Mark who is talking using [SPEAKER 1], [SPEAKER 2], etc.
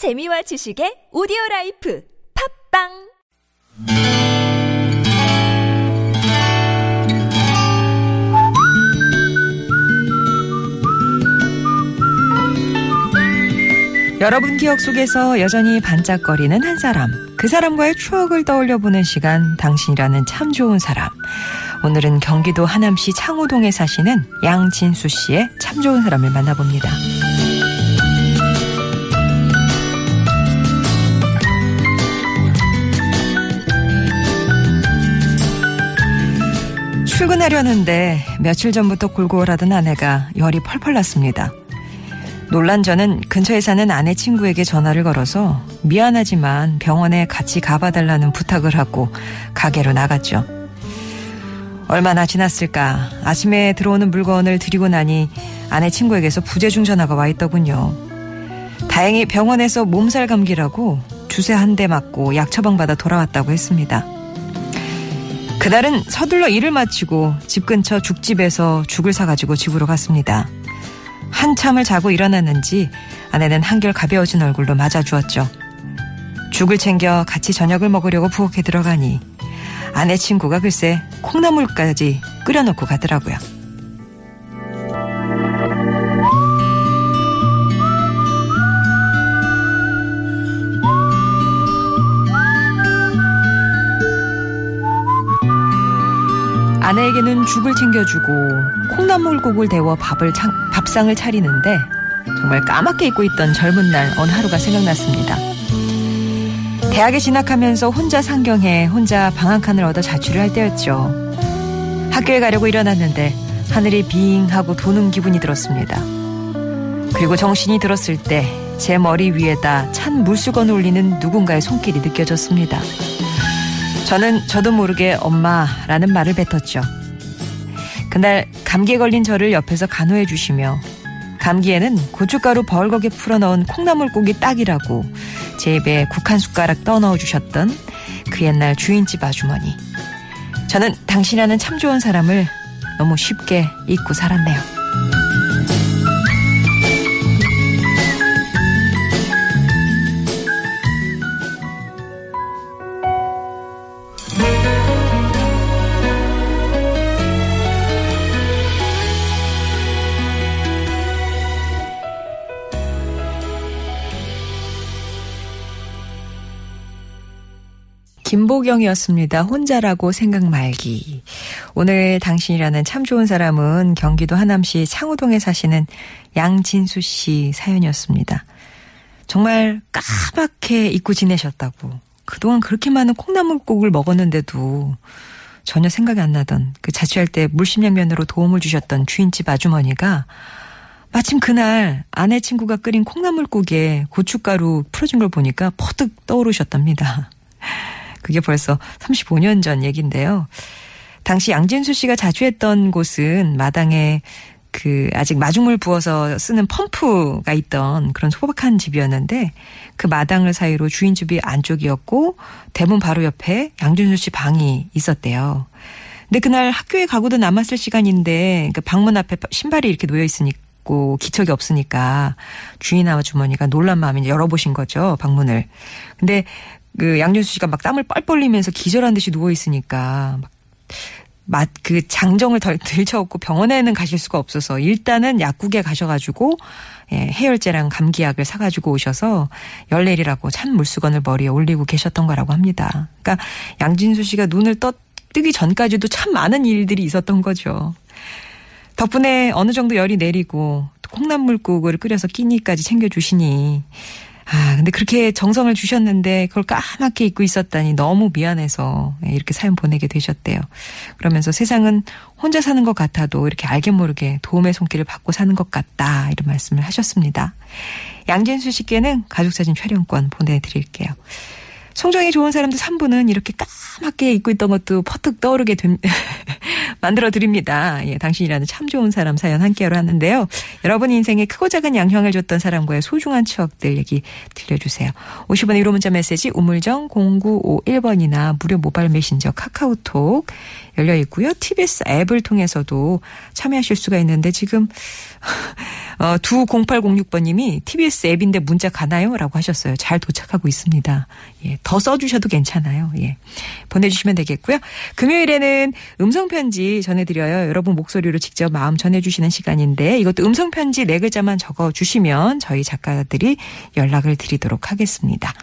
[SPEAKER 1] 재미와 지식의 오디오 라이프 팝빵
[SPEAKER 2] 여러분 기억 속에서 여전히 반짝거리는 한 사람. 그 사람과의 추억을 떠올려 보는 시간, 당신이라는 참 좋은 사람. 오늘은 경기도 하남시 창우동에 사시는 양진수 씨의 참 좋은 사람을 만나봅니다. 출근하려는데 며칠 전부터 골고월하던 아내가 열이 펄펄 났습니다. 놀란 저는 근처에 사는 아내 친구에게 전화를 걸어서 미안하지만 병원에 같이 가봐달라는 부탁을 하고 가게로 나갔죠. 얼마나 지났을까. 아침에 들어오는 물건을 드리고 나니 아내 친구에게서 부재중 전화가 와 있더군요. 다행히 병원에서 몸살 감기라고 주사 한대 맞고 약 처방받아 돌아왔다고 했습니다. 그날은 서둘러 일을 마치고 집 근처 죽집에서 죽을 사가지고 집으로 갔습니다. 한참을 자고 일어났는지 아내는 한결 가벼워진 얼굴로 맞아주었죠. 죽을 챙겨 같이 저녁을 먹으려고 부엌에 들어가니 아내 친구가 글쎄 콩나물까지 끓여놓고 가더라고요. 아내에게는 죽을 챙겨주고 콩나물국을 데워 밥을 차, 밥상을 차리는데 정말 까맣게 잊고 있던 젊은 날 어느 하루가 생각났습니다. 대학에 진학하면서 혼자 상경해 혼자 방학한을 얻어 자취를 할 때였죠. 학교에 가려고 일어났는데 하늘이 빙하고 도는 기분이 들었습니다. 그리고 정신이 들었을 때 제 머리 위에다 찬 물수건을 올리는 누군가의 손길이 느껴졌습니다. 저는 저도 모르게 엄마라는 말을 뱉었죠. 그날 감기에 걸린 저를 옆에서 간호해 주시며 감기에는 고춧가루 벌겋게 풀어 넣은 콩나물국이 딱이라고 제 입에 국 한 숟가락 떠 넣어 주셨던 그 옛날 주인집 아주머니. 저는 당신이라는 참 좋은 사람을 너무 쉽게 잊고 살았네요. 김보경이었습니다. 혼자라고 생각 말기. 오늘 당신이라는 참 좋은 사람은 경기도 하남시 창호동에 사시는 양진수 씨 사연이었습니다. 정말 까맣게 잊고 지내셨다고. 그동안 그렇게 많은 콩나물국을 먹었는데도 전혀 생각이 안 나던 그 자취할 때 물심양면으로 도움을 주셨던 주인집 아주머니가 마침 그날 아내 친구가 끓인 콩나물국에 고춧가루 풀어준 걸 보니까 퍼뜩 떠오르셨답니다. 그게 벌써 35년 전 얘기인데요. 당시 양진수 씨가 자주 했던 곳은 마당에 그 아직 마중물 부어서 쓰는 펌프가 있던 그런 소박한 집이었는데 그 마당을 사이로 주인 집이 안쪽이었고 대문 바로 옆에 양준수 씨 방이 있었대요. 근데 그날 학교에 가고도 남았을 시간인데 그 방문 앞에 신발이 이렇게 놓여 있으니까 기척이 없으니까 주인 아주머니가 놀란 마음에 열어보신 거죠 방문을. 근데 그 양준수 씨가 막 땀을 뻘뻘 흘리면서 기절한 듯이 누워 있으니까 막그 장정을 덜 들쳐갖고 병원에는 가실 수가 없어서 일단은 약국에 가셔가지고 예, 해열제랑 감기약을 사가지고 오셔서 열 내리라고 찬 물수건을 머리에 올리고 계셨던 거라고 합니다. 그러니까 양진수 씨가 눈을 떠 뜨기 전까지도 참 많은 일들이 있었던 거죠. 덕분에 어느 정도 열이 내리고 콩나물국을 끓여서 끼니까지 챙겨주시니 아, 근데 그렇게 정성을 주셨는데 그걸 까맣게 잊고 있었다니 너무 미안해서 이렇게 사연 보내게 되셨대요. 그러면서 세상은 혼자 사는 것 같아도 이렇게 알게 모르게 도움의 손길을 받고 사는 것 같다. 이런 말씀을 하셨습니다. 양진수 씨께는 가족사진 촬영권 보내드릴게요. 송정이 좋은 사람들 3부는 이렇게 까맣게 잊고 있던 것도 퍼뜩 떠오르게 됨, 만들어 드립니다. 예, 당신이라는 참 좋은 사람 사연 함께하러 하는데요. 여러분 인생에 크고 작은 양형을 줬던 사람과의 소중한 추억들 얘기 들려주세요. 50원의 1호 문자 메시지 우물정 0951번이나 무료 모바일 메신저 카카오톡 열려 있고요. TBS 앱을 통해서도 참여하실 수가 있는데 지금 어, 두 0806번님이 TBS 앱인데 문자 가나요? 라고 하셨어요. 잘 도착하고 있습니다. 예, 더 써주셔도 괜찮아요. 예. 보내주시면 되겠고요. 금요일에는 음성편지 전해드려요. 여러분 목소리로 직접 마음 전해주시는 시간인데 이것도 음성편지 네 글자만 적어주시면 저희 작가들이 연락을 드리도록 하겠습니다.